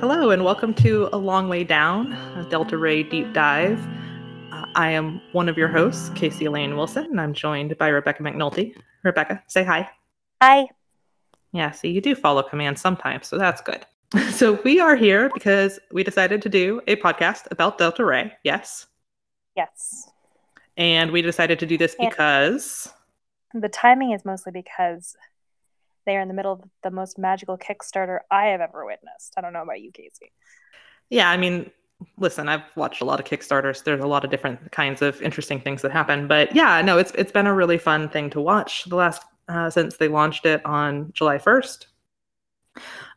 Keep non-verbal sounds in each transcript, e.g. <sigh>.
Hello, and welcome to A Long Way Down, a Delta Rae deep dive. Uh, I am one of your hosts, Casey Elaine Wilson, and I'm joined by Rebecca McNulty. Rebecca, say hi. Hi. Yeah, see, you do follow commands sometimes, so that's good. <laughs> So we are here because we decided to do a podcast about Delta Rae. Yes. Yes. And we decided to do this And- because The timing is mostly because they are in the middle of the most magical Kickstarter I have ever witnessed. I don't know about you, Casey. Yeah, I mean, listen, I've watched a lot of Kickstarters. There's a lot of different kinds of interesting things that happen, but yeah, no, it's it's been a really fun thing to watch the last uh, since they launched it on July 1st,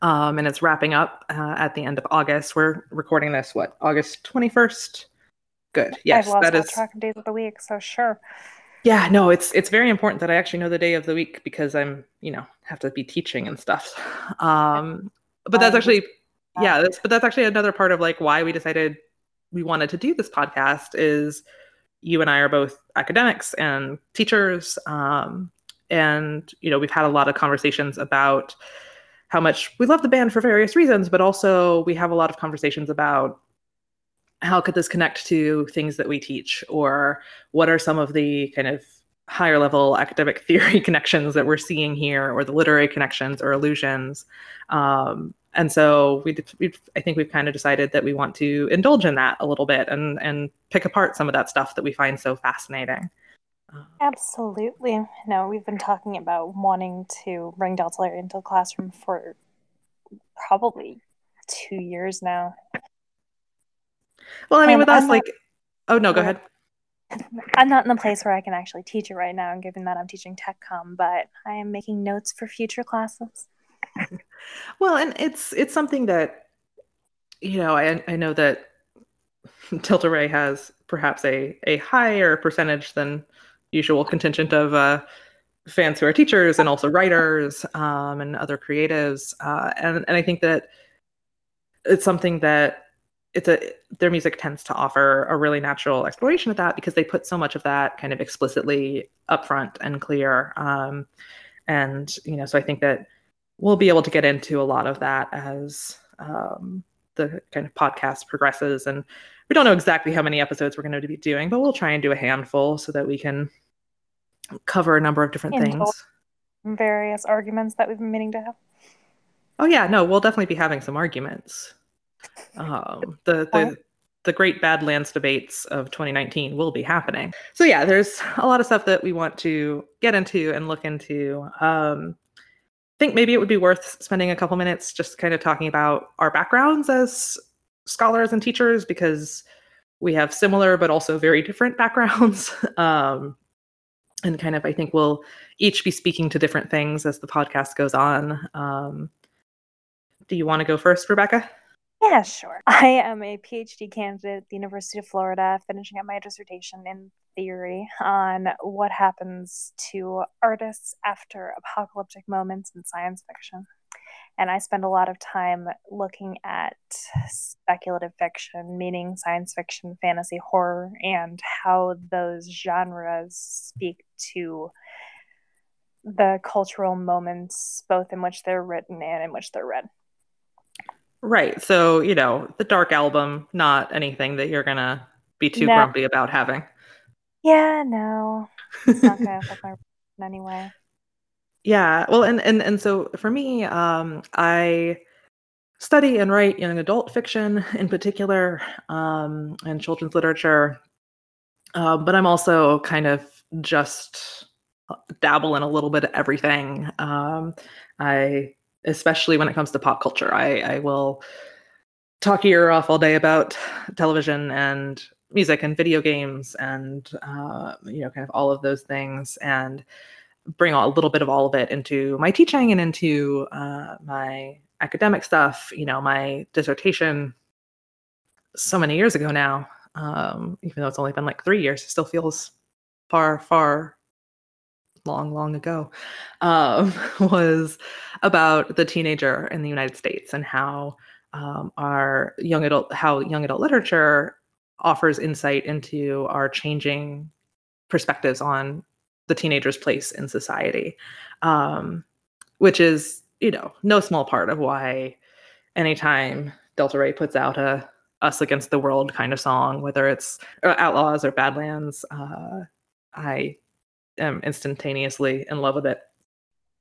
um, and it's wrapping up uh, at the end of August. We're recording this what August 21st. Good. Yes, that is. I've lost that is. track of days of the week, so sure. Yeah, no, it's it's very important that I actually know the day of the week because I'm you know have to be teaching and stuff. <laughs> Um, but that's Um, actually yeah that's, but that's actually another part of like why we decided we wanted to do this podcast is you and i are both academics and teachers um, and you know we've had a lot of conversations about how much we love the band for various reasons but also we have a lot of conversations about how could this connect to things that we teach or what are some of the kind of higher level academic <laughs> theory connections that we're seeing here or the literary connections or illusions um, and so we we've I think we've kind of decided that we want to indulge in that a little bit and and pick apart some of that stuff that we find so fascinating. Absolutely. No, we've been talking about wanting to bring Delta Rae into the classroom for probably two years now. well, I mean, And with us, I'm not- like, oh no, go ahead. I'm not in the place where I can actually teach it right now, and given that I'm teaching tech com, but I am making notes for future classes. Well, and it's it's something that you know I I know that <laughs> Delta Rae has perhaps a a higher percentage than usual contingent of uh, fans who are teachers and also writers um, and other creatives, uh, and and I think that it's something that it's a their music tends to offer a really natural exploration of that because they put so much of that kind of explicitly upfront and clear, um, and you know so I think that we'll be able to get into a lot of that as um, the kind of podcast progresses. And we don't know exactly how many episodes we're going to be doing, but we'll try and do a handful so that we can cover a number of different And things. Various arguments that we've been meaning to have. Oh yeah, no, we'll definitely be having some arguments. Um, the the the great Badlands debates of 2019 will be happening. So yeah, there's a lot of stuff that we want to get into and look into. Um, I think maybe it would be worth spending a couple minutes just kind of talking about our backgrounds as scholars and teachers because we have similar but also very different <laughs> backgrounds. um, and kind of, I think we'll each be speaking to different things as the podcast goes on. Um, do you want to go first, Rebecca? Yeah, sure. <laughs> I am a PhD candidate at the University of Florida, finishing up my dissertation in theory on what happens to artists after apocalyptic moments in science fiction. And I spend a lot of time looking at speculative fiction, meaning science fiction, fantasy, horror, and how those genres speak to the cultural moments, both in which they're written and in which they're read. Right. So, you know, the Dark Album, not anything that you're going to be too No. grumpy about having. Yeah, no, it's not gonna affect my <laughs> in. Yeah. Well, and and and so for me, um, I study and write young adult fiction in particular, um, and children's literature. Uh, but I'm also kind of just uh, dabble in a little bit of everything. Um, I, especially when it comes to pop culture, I, I will talk your ear off all day about television and music and video games and uh, you know kind of all of those things and bring a little bit of all of it into my teaching and into uh, my academic stuff you know my dissertation so many years ago now. Um, even though it's only been like three years it still feels far far long long ago um, <laughs> was about the teenager in the united states and how um, our young adult how young adult literature offers insight into our changing perspectives on the teenager's place in society um, which is you know no small part of why anytime Delta Rae puts out a us against the world kind of song, whether it's uh, Outlaws or Badlands. Uh, I am instantaneously in love with it.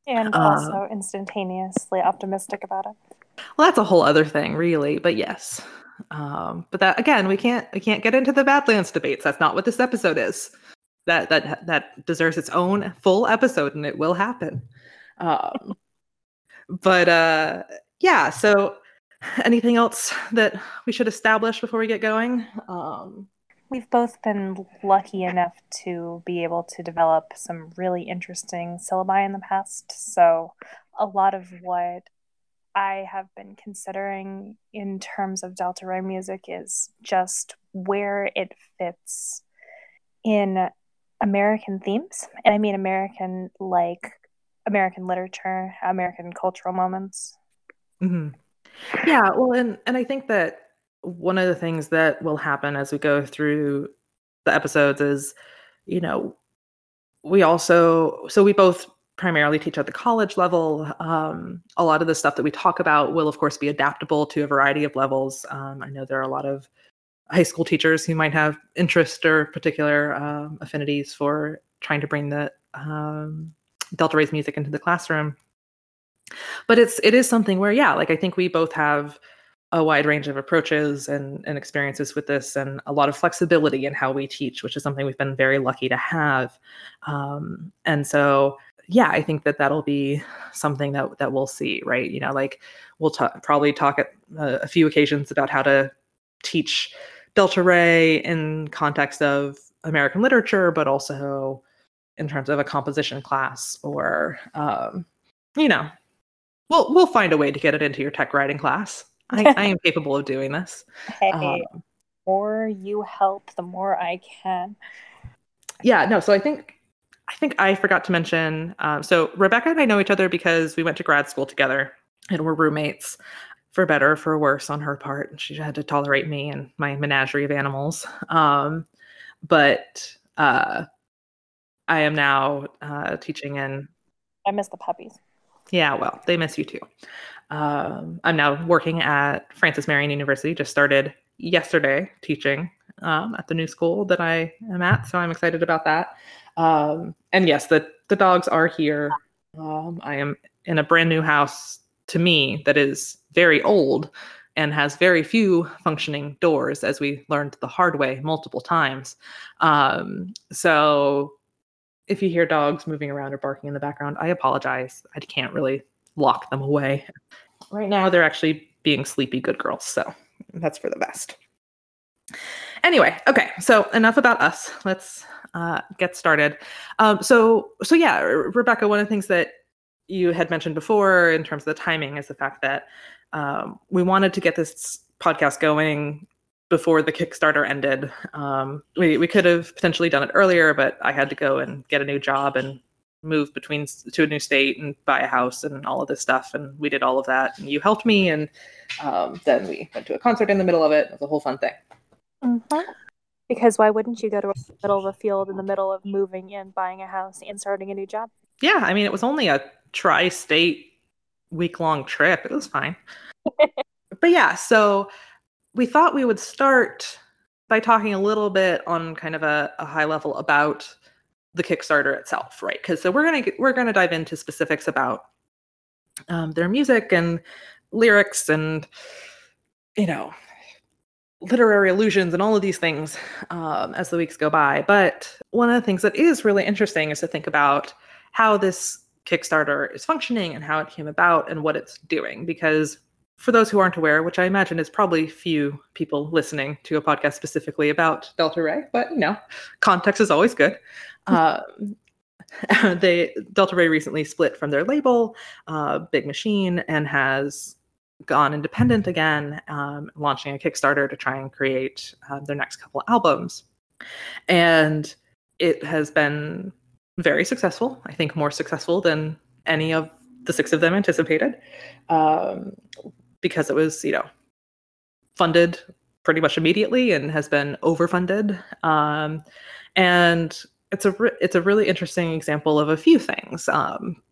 And uh, also instantaneously optimistic about it. Well, that's a whole other thing, really. But yes, um, but that again, we can't we can't get into the Badlands debates. That's not what this episode is. That that that deserves its own full episode, and it will happen. Um, <laughs> but uh, yeah, so anything else that we should establish before we get going? Um, We've both been lucky enough to be able to develop some really interesting syllabi in the past. So, a lot of what I have been considering in terms of Delta Rae music is just where it fits in American themes. And I mean American, like American literature, American cultural moments. Mm-hmm. Yeah, well, and and I think that one of the things that will happen as we go through the episodes is, you know, we also so we both primarily teach at the college level. Um, a lot of the stuff that we talk about will, of course, be adaptable to a variety of levels. Um, I know there are a lot of high school teachers who might have interest or particular um, affinities for trying to bring the um, Delta Rae's music into the classroom but it's it is something where yeah like i think we both have a wide range of approaches and, and experiences with this and a lot of flexibility in how we teach which is something we've been very lucky to have um, and so yeah i think that that'll be something that that we'll see right you know like we'll t- probably talk at uh, a few occasions about how to teach delta rae in context of american literature but also in terms of a composition class or um, you know We'll we'll find a way to get it into your tech writing class. I, I am capable of doing this. <laughs> Hey, um, the more you help, the more I can. Yeah, no. So I think I think I forgot to mention. Um, so Rebecca and I know each other because we went to grad school together and we're roommates. For better, for worse, on her part, she had to tolerate me and my menagerie of animals. Um, but uh, I am now uh, teaching in. I miss the puppies. Yeah, well, they miss you too. Um, I'm now working at Francis Marion University. Just started yesterday teaching um, at the new school that I am at, so I'm excited about that. Um, and yes, the the dogs are here. Um, I am in a brand new house to me that is very old and has very few functioning doors, as we learned the hard way multiple times. Um, so if you hear dogs moving around or barking in the background, I apologize. I can't really lock them away. Right now, they're actually being sleepy good girls, so that's for the best. Anyway, okay, so enough about us. Let's uh, get started. Um, so, so yeah, Rebecca, one of the things that you had mentioned before in terms of the timing is the fact that um, we wanted to get this podcast going before the Kickstarter ended. Um, we we could have potentially done it earlier, but I had to go and get a new job and move between to a new state and buy a house and all of this stuff. And we did all of that, and you helped me. And um, then we went to a concert in the middle of it. It was a whole fun thing. Mm-hmm. Because why wouldn't you go to the middle of a field in the middle of moving and buying a house and starting a new job? Yeah, I mean, it was only a tri-state week-long trip. It was fine. <laughs> but yeah, so we thought we would start by talking a little bit on kind of a, a high level about the Kickstarter itself, right? Because so we're gonna we're gonna dive into specifics about um, their music and lyrics and you know literary allusions and all of these things um, as the weeks go by. But one of the things that is really interesting is to think about how this Kickstarter is functioning and how it came about and what it's doing because for those who aren't aware, which I imagine is probably few people listening to a podcast specifically about Delta Rae, but you know, context is always good. Uh, <laughs> they Delta Rae recently split from their label, uh, Big Machine, and has gone independent again, um, launching a Kickstarter to try and create uh, their next couple albums. And it has been very successful. I think more successful than any of the six of them anticipated. Um, because it was, you know, funded pretty much immediately and has been overfunded. Um, and it's a re- it's a really interesting example of a few things. Um,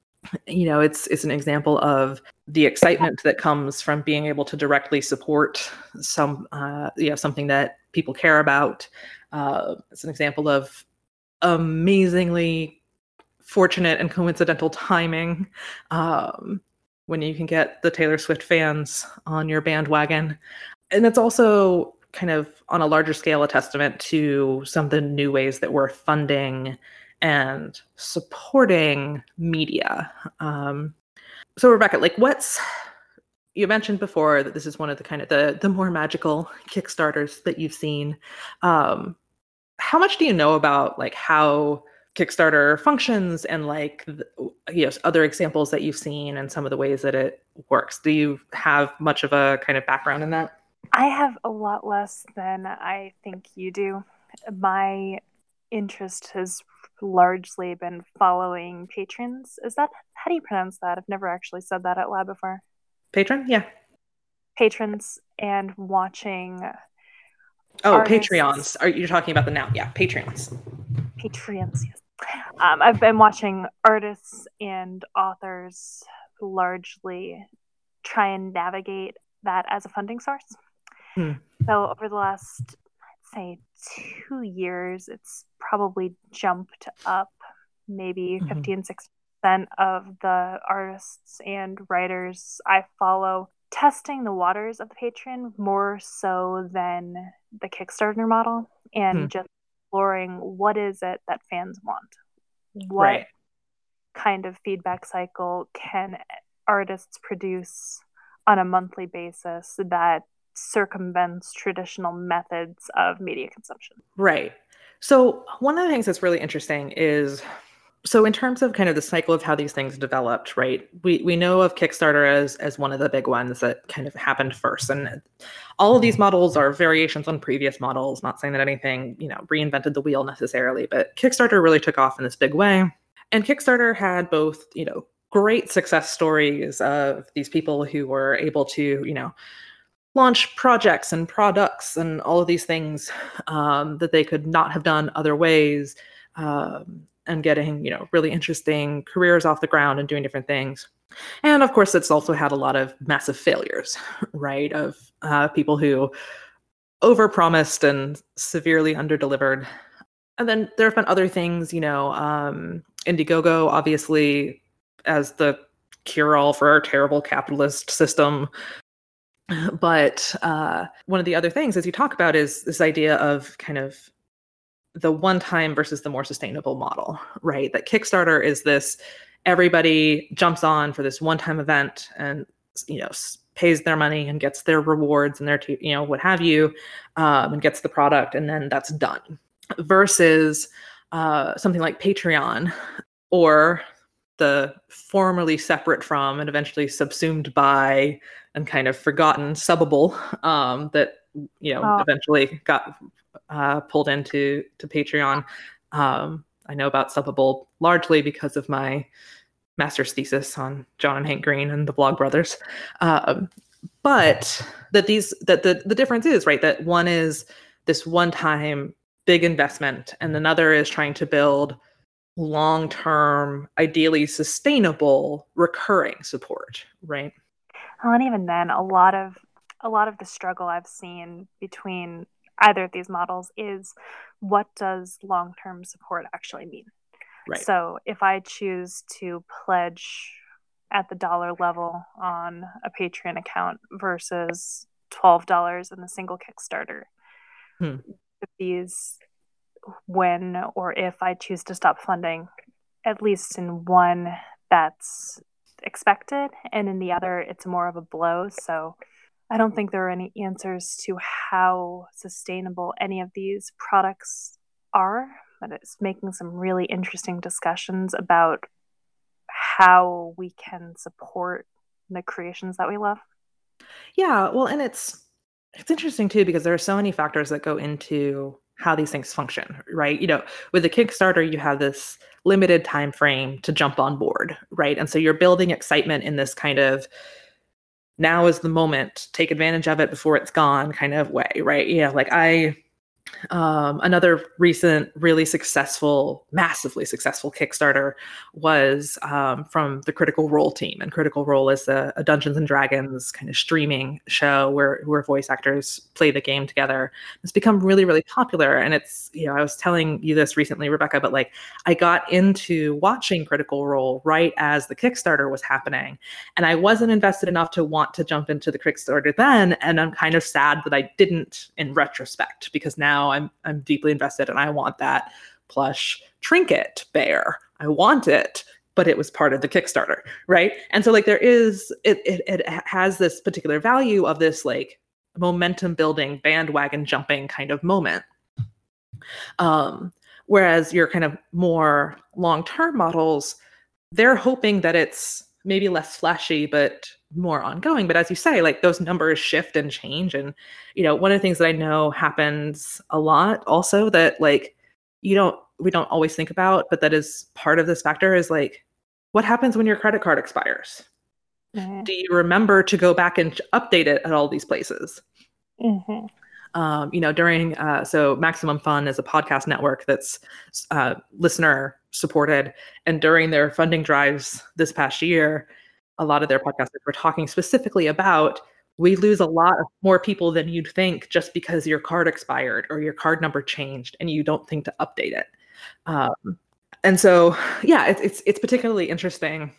you know, it's it's an example of the excitement that comes from being able to directly support some uh, you know something that people care about uh, it's an example of amazingly fortunate and coincidental timing um, when you can get the taylor swift fans on your bandwagon and it's also kind of on a larger scale a testament to some of the new ways that we're funding and supporting media. Um, so rebecca like what's you mentioned before that this is one of the kind of the the more magical kickstarters that you've seen. Um, how much do you know about like how kickstarter functions and like you know other examples that you've seen and some of the ways that it works? Do you have much of a kind of background in that i have a lot less than i think you do my interest has largely been following patrons. Is that how do you pronounce that? I've never actually said that out loud before. Patron, yeah. Patrons and watching. Oh, artists. Patreons. Are you talking about the now? Yeah, Patreons. Patreons, yes. Um, I've been watching artists and authors largely try and navigate that as a funding source. Hmm. So over the last, let's say, two years, it's probably jumped up maybe mm-hmm. 50 and 60 percent of the artists and writers I follow testing the waters of the Patreon more so than the Kickstarter model and hmm. just exploring what is it that fans want. What right. kind of feedback cycle can artists produce on a monthly basis that circumvents traditional methods of media consumption. Right. So, one of the things that's really interesting is so in terms of kind of the cycle of how these things developed, right? We we know of Kickstarter as as one of the big ones that kind of happened first, and all of these mm-hmm. models are variations on previous models. Not saying that anything you know reinvented the wheel necessarily, but Kickstarter really took off in this big way. And Kickstarter had both you know great success stories of these people who were able to you know launch projects and products and all of these things um, that they could not have done other ways um, and getting you know really interesting careers off the ground and doing different things. And of course it's also had a lot of massive failures <laughs> right of uh, people who overpromised and severely underdelivered. And then there have been other things you know um, indiegogo obviously as the cure all for our terrible capitalist system but uh, one of the other things as you talk about is this idea of kind of the one time versus the more sustainable model right? That kickstarter is this everybody jumps on for this one time event and you know pays their money and gets their rewards and their you know what have you um, and gets the product and then that's done. Versus uh, something like patreon or the formerly separate from and eventually subsumed by and kind of forgotten Subbable um, that you know oh. eventually got uh, pulled into to Patreon. Um, I know about Subbable largely because of my master's thesis on John and Hank Green and the Vlogbrothers. Um, but that these that the the difference is right that one is this one time big investment and another is trying to build long term, ideally sustainable, recurring support, right? Well, and even then, a lot of a lot of the struggle I've seen between either of these models is what does long term support actually mean? Right. So if I choose to pledge at the dollar level on a Patreon account versus twelve dollars in a single Kickstarter, hmm. these when or if I choose to stop funding, at least in one that's expected, and in the other it's more of a blow. So I don't think there are any answers to how sustainable any of these products are, but it's making some really interesting discussions about how we can support the creations that we love. Yeah, well, and it's it's interesting too because there are so many factors that go into how these things function right? You know with a kickstarter you have this limited time frame to jump on board right? And so you're building excitement in this kind of now is the moment. Take advantage of it before it's gone kind of way right? Yeah like i um, another recent, really successful, massively successful Kickstarter was um, from the Critical Role team. And Critical Role is a, a, Dungeons and Dragons kind of streaming show where where voice actors play the game together. It's become really, really popular. And it's you know I was telling you this recently, Rebecca, but like I got into watching Critical Role right as the Kickstarter was happening, and I wasn't invested enough to want to jump into the Kickstarter then. And I'm kind of sad that I didn't in retrospect because now now I'm I'm deeply invested and I want that plush trinket bear. I want it, but it was part of the Kickstarter, right? And so like there is it it, it has this particular value of this like momentum building, bandwagon jumping kind of moment. Um, whereas your kind of more long-term models, they're hoping that it's maybe less flashy but more ongoing but as you say like those numbers shift and change and you know one of the things that i know happens a lot also that like you don't we don't always think about but that is part of this factor is like what happens when your credit card expires mm-hmm. do you remember to go back and update it at all these places mm-hmm. um, you know during uh, so maximum fun is a podcast network that's uh, listener supported and during their funding drives this past year a lot of their podcasters were talking specifically about we lose a lot of more people than you'd think just because your card expired or your card number changed and you don't think to update it. Um, and so, yeah, it's, it's it's particularly interesting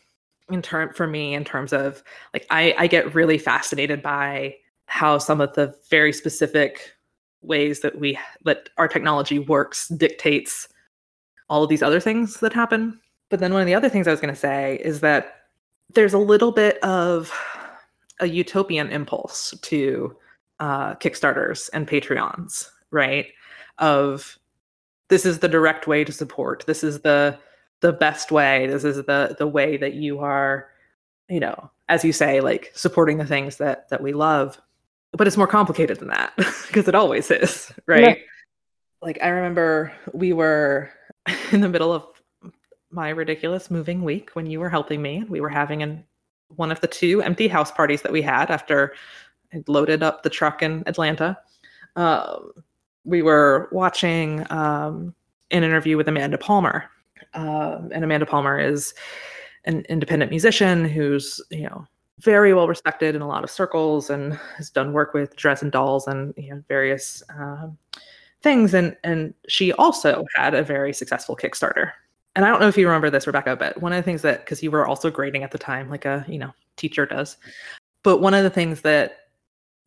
in term for me in terms of like I, I get really fascinated by how some of the very specific ways that we that our technology works dictates all of these other things that happen. But then one of the other things I was going to say is that there's a little bit of a utopian impulse to uh, Kickstarters and Patreons, right? Of this is the direct way to support. This is the the best way. This is the the way that you are, you know, as you say, like supporting the things that that we love. But it's more complicated than that <laughs> because it always is, right? Yeah. Like I remember we were <laughs> in the middle of my ridiculous moving week when you were helping me. We were having an one of the two empty house parties that we had after I loaded up the truck in Atlanta. Um, we were watching um, an interview with Amanda Palmer, um, and Amanda Palmer is an independent musician who's you know very well respected in a lot of circles and has done work with Dresden Dolls and you know, various um, things. And and she also had a very successful Kickstarter and I don't know if you remember this, Rebecca, but one of the things that because you were also grading at the time, like a you know teacher does, but one of the things that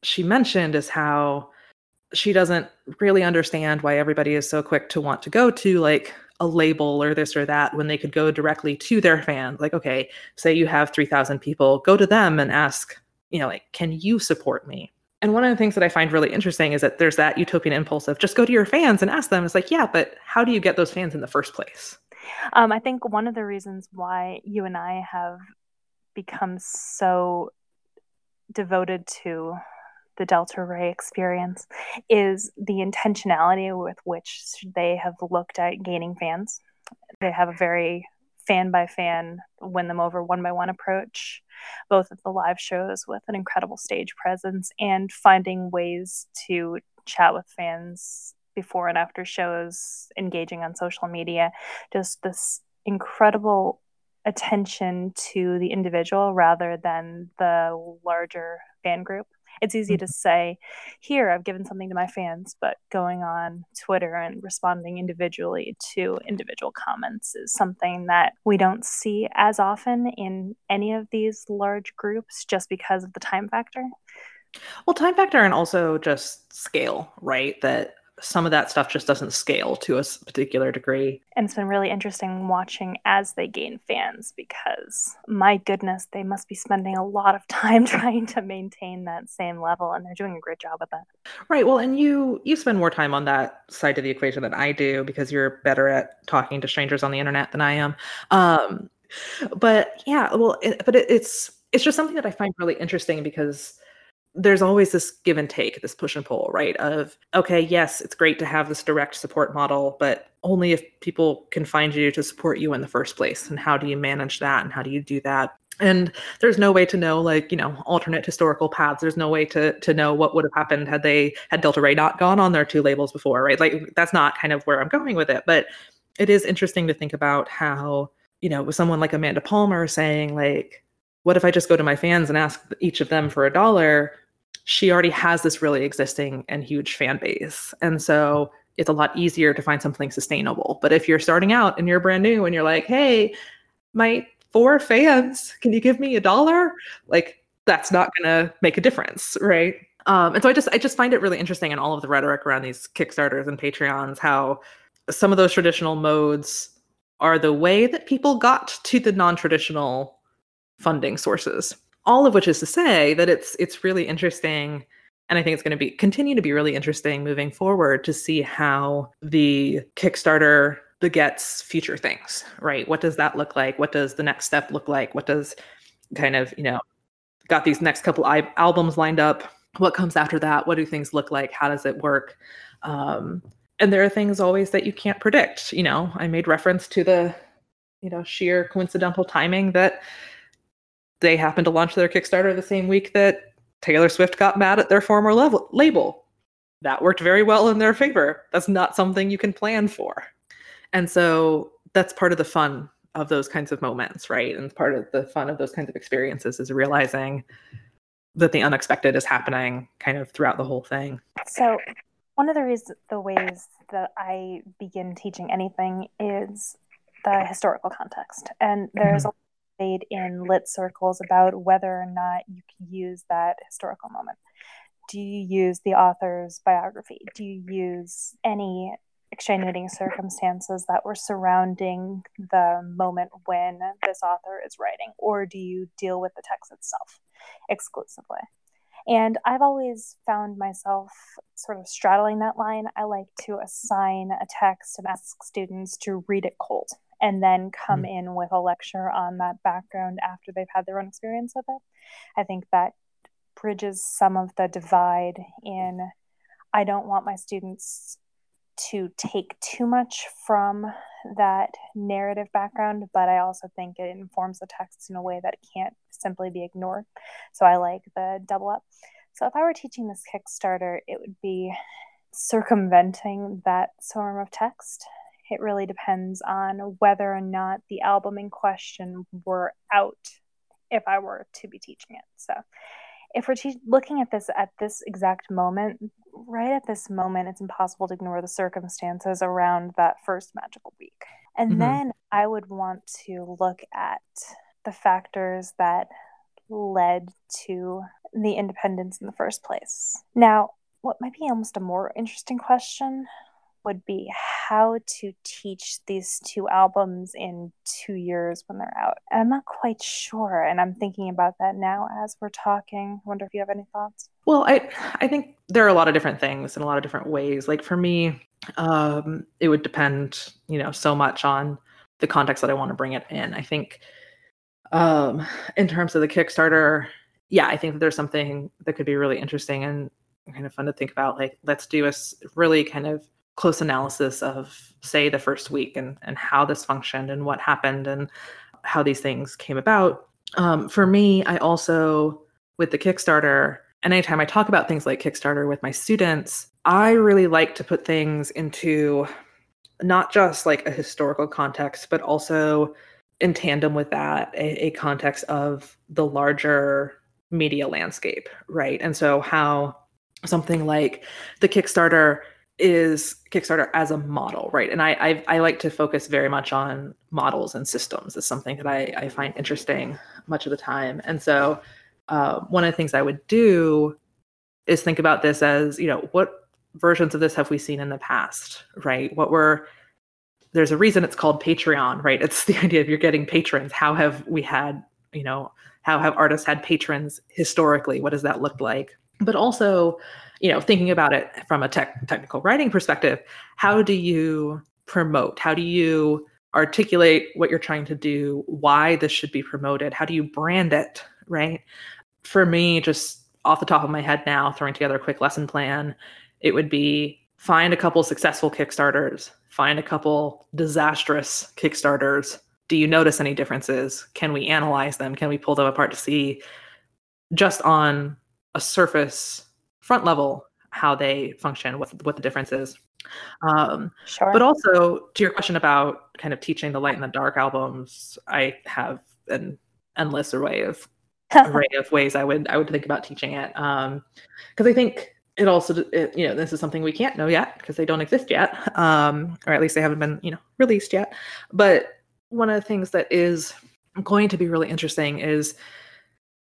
she mentioned is how she doesn't really understand why everybody is so quick to want to go to like a label or this or that when they could go directly to their fans. Like, okay, say you have 3,000 people, go to them and ask, you know, like, can you support me? And one of the things that I find really interesting is that there's that utopian impulse of just go to your fans and ask them. It's like, yeah, but how do you get those fans in the first place? Um, I think one of the reasons why you and I have become so devoted to the Delta Rae experience is the intentionality with which they have looked at gaining fans. They have a very fan by fan, win them over one by one approach, both at the live shows with an incredible stage presence and finding ways to chat with fans before and after shows, engaging on social media, just this incredible attention to the individual rather than the larger fan group. It's easy to mm-hmm. say, here, I've given something to my fans, but going on Twitter and responding individually to individual comments is something that we don't see as often in any of these large groups just because of the time factor. Well, time factor and also just scale, right? That some of that stuff just doesn't scale to a particular degree. And it's been really interesting watching as they gain fans because my goodness, they must be spending a lot of <laughs> time trying to maintain that same level and they're doing a great job with that. Right. Well, and you you spend more time on that side of the equation than I do because you're better at talking to strangers on the internet than I am. Um but yeah, well, it, but it, it's it's just something that I find really interesting because there's always this give and take, this push and pull, right? Of, okay, yes, it's great to have this direct support model, but only if people can find you to support you in the first place. And how do you manage that? And how do you do that? And there's no way to know, like, you know, alternate historical paths. There's no way to to know what would have happened had they had Delta Rae not gone on their two labels before, right? Like that's not kind of where I'm going with it. But it is interesting to think about how, you know, with someone like Amanda Palmer saying, like, what if I just go to my fans and ask each of them for a dollar? She already has this really existing and huge fan base. And so it's a lot easier to find something sustainable. But if you're starting out and you're brand new and you're like, hey, my four fans, can you give me a dollar? Like, that's not going to make a difference, right? Um, and so I just I just find it really interesting in all of the rhetoric around these Kickstarters and Patreons how some of those traditional modes are the way that people got to the non-traditional funding sources. All of which is to say that it's it's really interesting and I think it's going to be continue to be really interesting moving forward to see how the Kickstarter begets future things, right? What does that look like? What does the next step look like? What does kind of, you know, got these next couple albums lined up? What comes after that? What do things look like? How does it work? Um, and there are things always that you can't predict. You know, I made reference to the, you know, sheer coincidental timing that they happened to launch their Kickstarter the same week that Taylor Swift got mad at their former level, label. That worked very well in their favor. That's not something you can plan for. And so that's part of the fun of those kinds of moments, right? And part of the fun of those kinds of experiences is realizing that the unexpected is happening kind of throughout the whole thing. So, one of the reasons, the ways that I begin teaching anything is the historical context. And there's mm-hmm debate in lit circles about whether or not you can use that historical moment. Do you use the author's biography? Do you use any extenuating circumstances that were surrounding the moment when this author is writing? Or do you deal with the text itself exclusively? And I've always found myself sort of straddling that line. I like to assign a text and ask students to read it cold and then come mm. in with a lecture on that background after they've had their own experience with it. I think that bridges some of the divide in I don't want my students to take too much from that narrative background, but I also think it informs the text in a way that can't simply be ignored. So I like the double up. So if I were teaching this Kickstarter, it would be circumventing that swarm of text it really depends on whether or not the album in question were out if I were to be teaching it. So if we're te- looking at this at this exact moment, right at this moment, it's impossible to ignore the circumstances around that first magical week. And mm-hmm. then I would want to look at the factors that led to the independence in the first place. Now, what might be almost a more interesting question would be how to teach these two albums in two years when they're out. And I'm not quite sure. And I'm thinking about that now as we're talking. I wonder if you have any thoughts. Well, I I think there are a lot of different things in a lot of different ways. Like for me, um, it would depend, you know, so much on the context that I want to bring it in. I think um, in terms of the Kickstarter, yeah, I think that there's something that could be really interesting and kind of fun to think about. Like, let's do a really kind of close analysis of say the first week and and how this functioned and what happened and how these things came about. Um, for me i also with the kickstarter and anytime i talk about things like kickstarter with my students i really like to put things into not just like a historical context but also in tandem with that a, a context of the larger media landscape right? And so how something like the kickstarter is Kickstarter as a model, right? And I, I, I like to focus very much on models and systems. Is something that I I find interesting much of the time. And so uh, one of the things I would do is think about this as you know what versions of this have we seen in the past, right? What were there's a reason it's called Patreon, right? It's <laughs> the idea of you're getting patrons. How have we had you know how have artists had patrons historically? What does that look like? But also you know, thinking about it from a tech, technical writing perspective, how do you promote? How do you articulate what you're trying to do? Why this should be promoted? How do you brand it? Right. For me, just off the top of my head now, throwing together a quick lesson plan, it would be find a couple successful Kickstarters, find a couple disastrous Kickstarters. Do you notice any differences? Can we analyze them? Can we pull them apart to see just on a surface front level how they function, what, what the difference is? Um, sure. But also to your question about kind of teaching the light and the dark albums, I have an endless array of <laughs> array of ways I would I would think about teaching it. Um, because I think it also it, you know this is something we can't know yet because they don't exist yet, um, or at least they haven't been you know released yet. But one of the things that is going to be really interesting is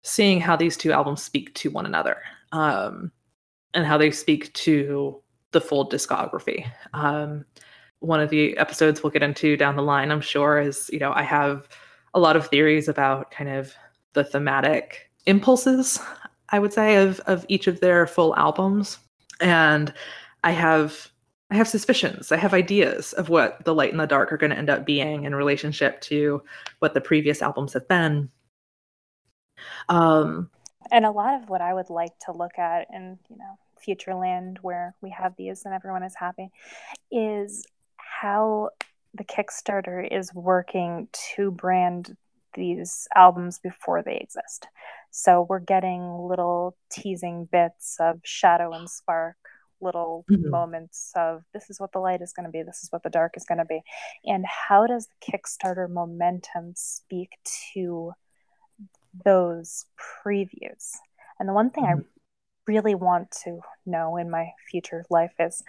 seeing how these two albums speak to one another um, and how they speak to the full discography. Um, one of the episodes we'll get into down the line, I'm sure, is you know I have a lot of theories about kind of the thematic impulses, I would say, of of each of their full albums, and I have I have suspicions. I have ideas of what the light and the dark are going to end up being in relationship to what the previous albums have been. Um, and a lot of what I would like to look at in you know Futureland, where we have these and everyone is happy, is how the Kickstarter is working to brand these albums before they exist. So we're getting little teasing bits of shadow and spark, little mm-hmm. moments of this is what the light is going to be, this is what the dark is going to be. And how does the Kickstarter momentum speak to those previews? And the one thing mm-hmm. I really want to know in my future life is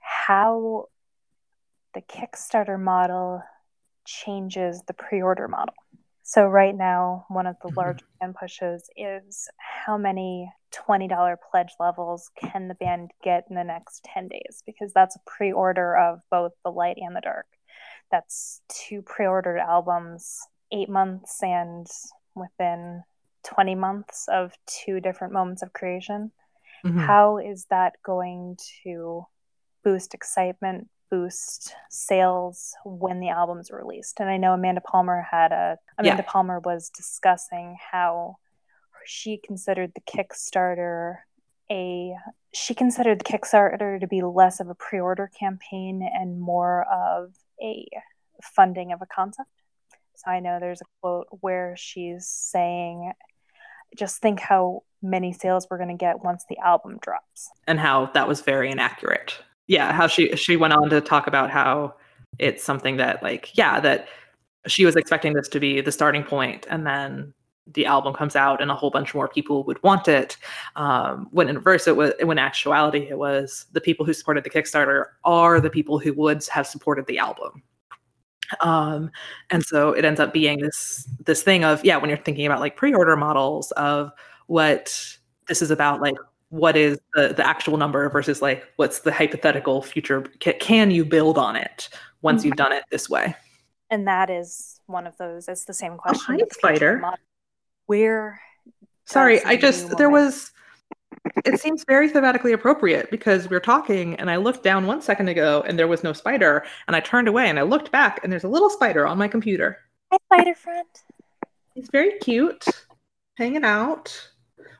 how the Kickstarter model changes the pre order model. So, right now, one of the mm-hmm. large band pushes is how many $20 pledge levels can the band get in the next 10 days? Because that's a pre order of both the light and the dark. That's two pre ordered albums, eight months, and within 20 months of two different moments of creation. Mm-hmm. How is that going to boost excitement, boost sales when the album's released? And I know Amanda Palmer had a Amanda yeah. Palmer was discussing how she considered the Kickstarter a she considered the Kickstarter to be less of a pre-order campaign and more of a funding of a concept. So I know there's a quote where she's saying just think how many sales we're going to get once the album drops. And how that was very inaccurate. Yeah how she she went on to talk about how it's something that like yeah that she was expecting this to be the starting point and then the album comes out and a whole bunch more people would want it. Um, when in reverse it was when actuality it was the people who supported the kickstarter are the people who would have supported the album um, and so it ends up being this this thing of yeah when you're thinking about like pre-order models of what this is about like what is the, the actual number versus like what's the hypothetical future can, you build on it once mm-hmm. you've done it this way and that is one of those it's the same oh, question oh, spider where sorry i just there was it seems very thematically appropriate because we're talking and I looked down one second ago and there was no spider and I turned away and I looked back and there's a little spider on my computer. Hi, spider friend. He's very cute, hanging out,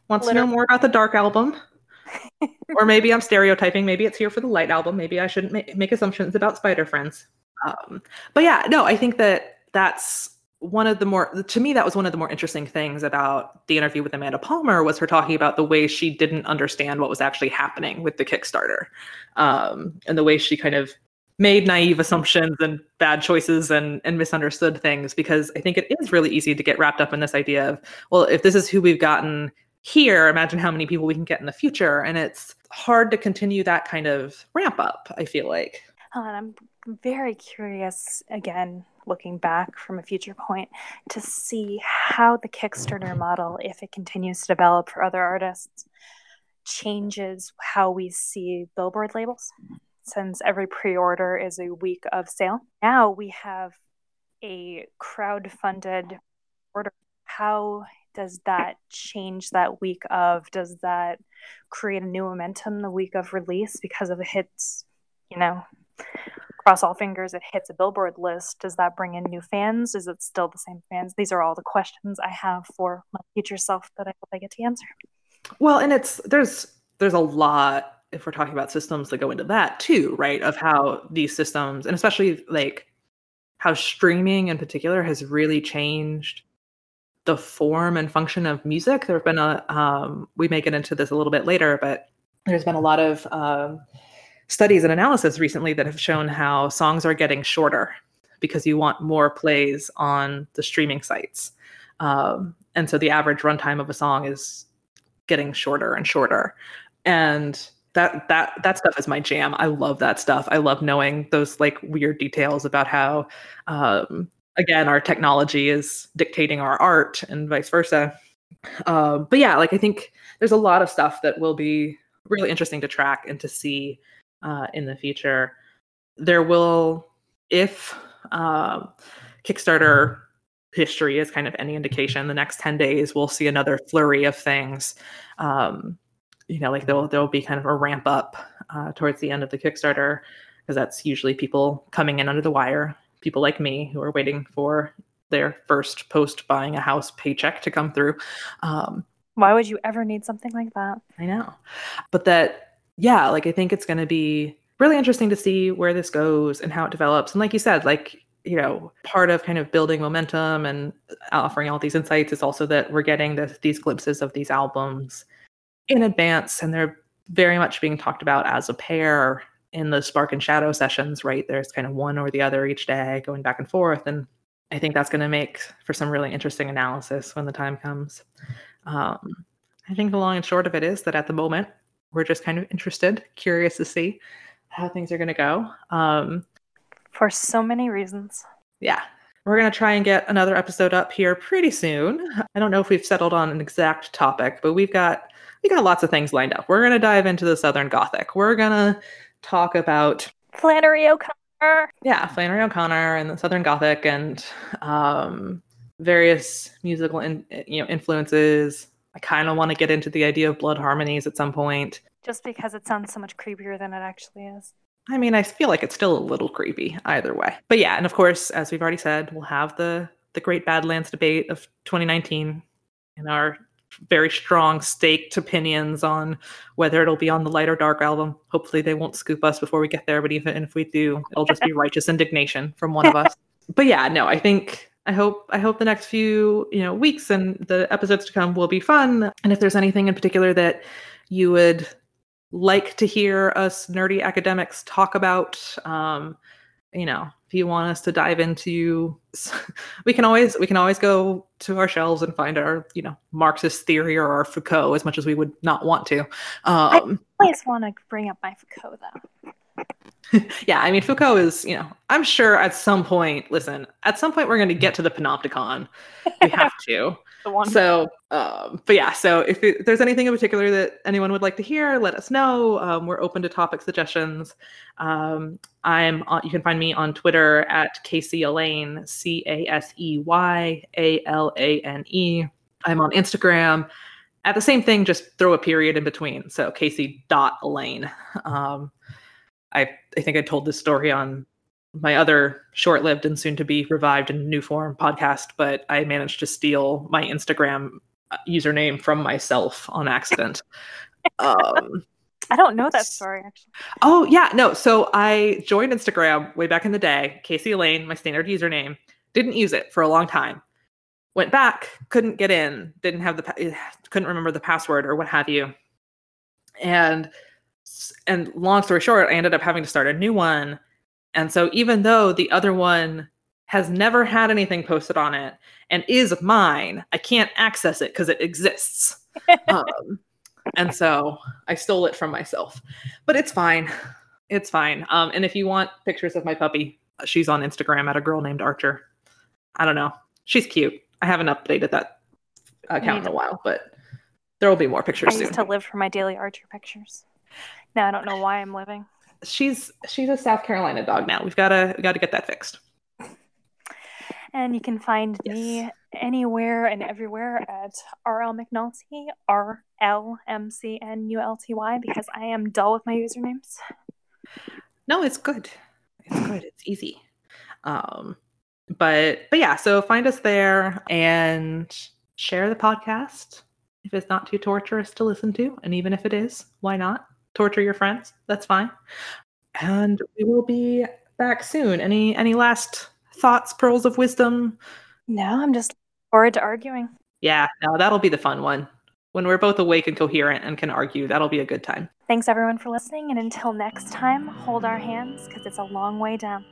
wants to know more about the Dark album. <laughs> or maybe I'm stereotyping. Maybe it's here for the Light album. Maybe I shouldn't ma- make assumptions about spider friends. Um, but yeah, no, I think that that's one of the more to me that was one of the more interesting things about the interview with Amanda Palmer was her talking about the way she didn't understand what was actually happening with the Kickstarter, um, and the way she kind of made naive assumptions and bad choices and and misunderstood things because I think it is really easy to get wrapped up in this idea of well if this is who we've gotten here imagine how many people we can get in the future and it's hard to continue that kind of ramp up I feel like. And I'm very curious again looking back from a future point to see how the Kickstarter model, if it continues to develop for other artists, changes how we see billboard labels. Since every pre order is a week of sale, now we have a crowd funded order. How does that change that week of? Does that create a new momentum the week of release because of the hits, you know, cross all fingers it hits a billboard list. Does that bring in new fans? Is it still the same fans? These are all the questions i have for my future self that i hope i get to answer. Well and it's there's there's a lot if we're talking about systems that go into that too right of how these systems and especially like how streaming in particular has really changed the form and function of music. There have been a um, we may get into this a little bit later but there's been a lot of um, studies and analysis recently that have shown how songs are getting shorter because you want more plays on the streaming sites. Um, and so the average runtime of a song is getting shorter and shorter. And that that that stuff is my jam. I love that stuff. I love knowing those like weird details about how um, again our technology is dictating our art and vice versa. Um, but yeah, like I think there's a lot of stuff that will be really interesting to track and to see uh, in the future. There will, if uh, Kickstarter history is kind of any indication, the next 10 days we'll see another flurry of things. Um, you know, like there'll there'll be kind of a ramp up uh, towards the end of the Kickstarter because that's usually people coming in under the wire, people like me who are waiting for their first post buying a house paycheck to come through. Um, Why would you ever need something like that? I know, but that yeah, like I think it's going to be really interesting to see where this goes and how it develops. And like you said, like, you know, part of kind of building momentum and offering all these insights is also that we're getting this, these glimpses of these albums in advance and they're very much being talked about as a pair in the spark and shadow sessions, right? There's kind of one or the other each day going back and forth. And I think that's going to make for some really interesting analysis when the time comes. Um, I think the long and short of it is that at the moment, we're just kind of interested, curious to see how things are going to go. Um, For so many reasons. Yeah. We're going to try and get another episode up here pretty soon. I don't know if we've settled on an exact topic, but we've got we got lots of things lined up. We're going to dive into the Southern Gothic. We're going to talk about Flannery O'Connor. Yeah, Flannery O'Connor and the Southern Gothic and um, various musical in, you know influences, I kind of want to get into the idea of blood harmonies at some point. Just because it sounds so much creepier than it actually is. I mean, I feel like it's still a little creepy either way. But yeah, and of course, as we've already said, we'll have the the Great Badlands debate of 2019 and our very strong staked opinions on whether it'll be on the light or dark album. Hopefully, they won't scoop us before we get there, but even if we do, it'll just be <laughs> righteous indignation from one of us. But yeah, no, I think I hope I hope the next few you know weeks and the episodes to come will be fun. And if there's anything in particular that you would like to hear us nerdy academics talk about, um, you know, if you want us to dive into, <laughs> we can always we can always go to our shelves and find our you know Marxist theory or our Foucault as much as we would not want to. Um, I always want to bring up my Foucault though. Yeah, I mean, Foucault is, you know, I'm sure at some point, listen, at some point we're going to get to the panopticon. We have <laughs> to. so, um, but yeah, so if, it, if, there's anything in particular that anyone would like to hear, let us know. Um, we're open to topic suggestions. Um, I'm on, you can find me on Twitter at Casey Elaine, C A S E Y A L A N E. I'm on Instagram at the same thing, just throw a period in between. So Casey dot Elaine. Um, I I think I told this story on my other short-lived and soon-to-be revived in new form podcast, but I managed to steal my Instagram uh, username from myself on accident. <laughs> um, I don't know that story actually. Oh yeah, no. So I joined Instagram way back in the day, Casey Elaine, my standard username. Didn't use it for a long time. Went back, couldn't get in, didn't have the <sighs> couldn't remember the password or what have you. And and long story short, I ended up having to start a new one. And so even though the other one has never had anything posted on it and is mine, I can't access it because it exists. <laughs> um, and so I stole it from myself, but it's fine. It's fine. Um, and if you want pictures of my puppy, she's on Instagram at a girl named Archer. I don't know. She's cute. I haven't updated that account in a while, but there will be more pictures I used soon. to live for my daily Archer pictures. Now I don't know why I'm living. She's she's a South Carolina dog now. We've gotta we gotta get that fixed. And you can find yes. me anywhere and everywhere at RL McNulty, R L M C N U L T Y, because I am dull with my usernames. No, it's good. It's good. It's easy. Um, but but yeah, so find us there and share the podcast if it's not too torturous to listen to, and even if it is, why not torture your friends? That's fine. And we will be back soon. Any any last thoughts, pearls of wisdom? No, I'm just forward to arguing. Yeah, no, that'll be the fun one. When we're both awake and coherent and can argue, that'll be a good time. Thanks everyone for listening, and until next time, hold our hands because it's a long way down.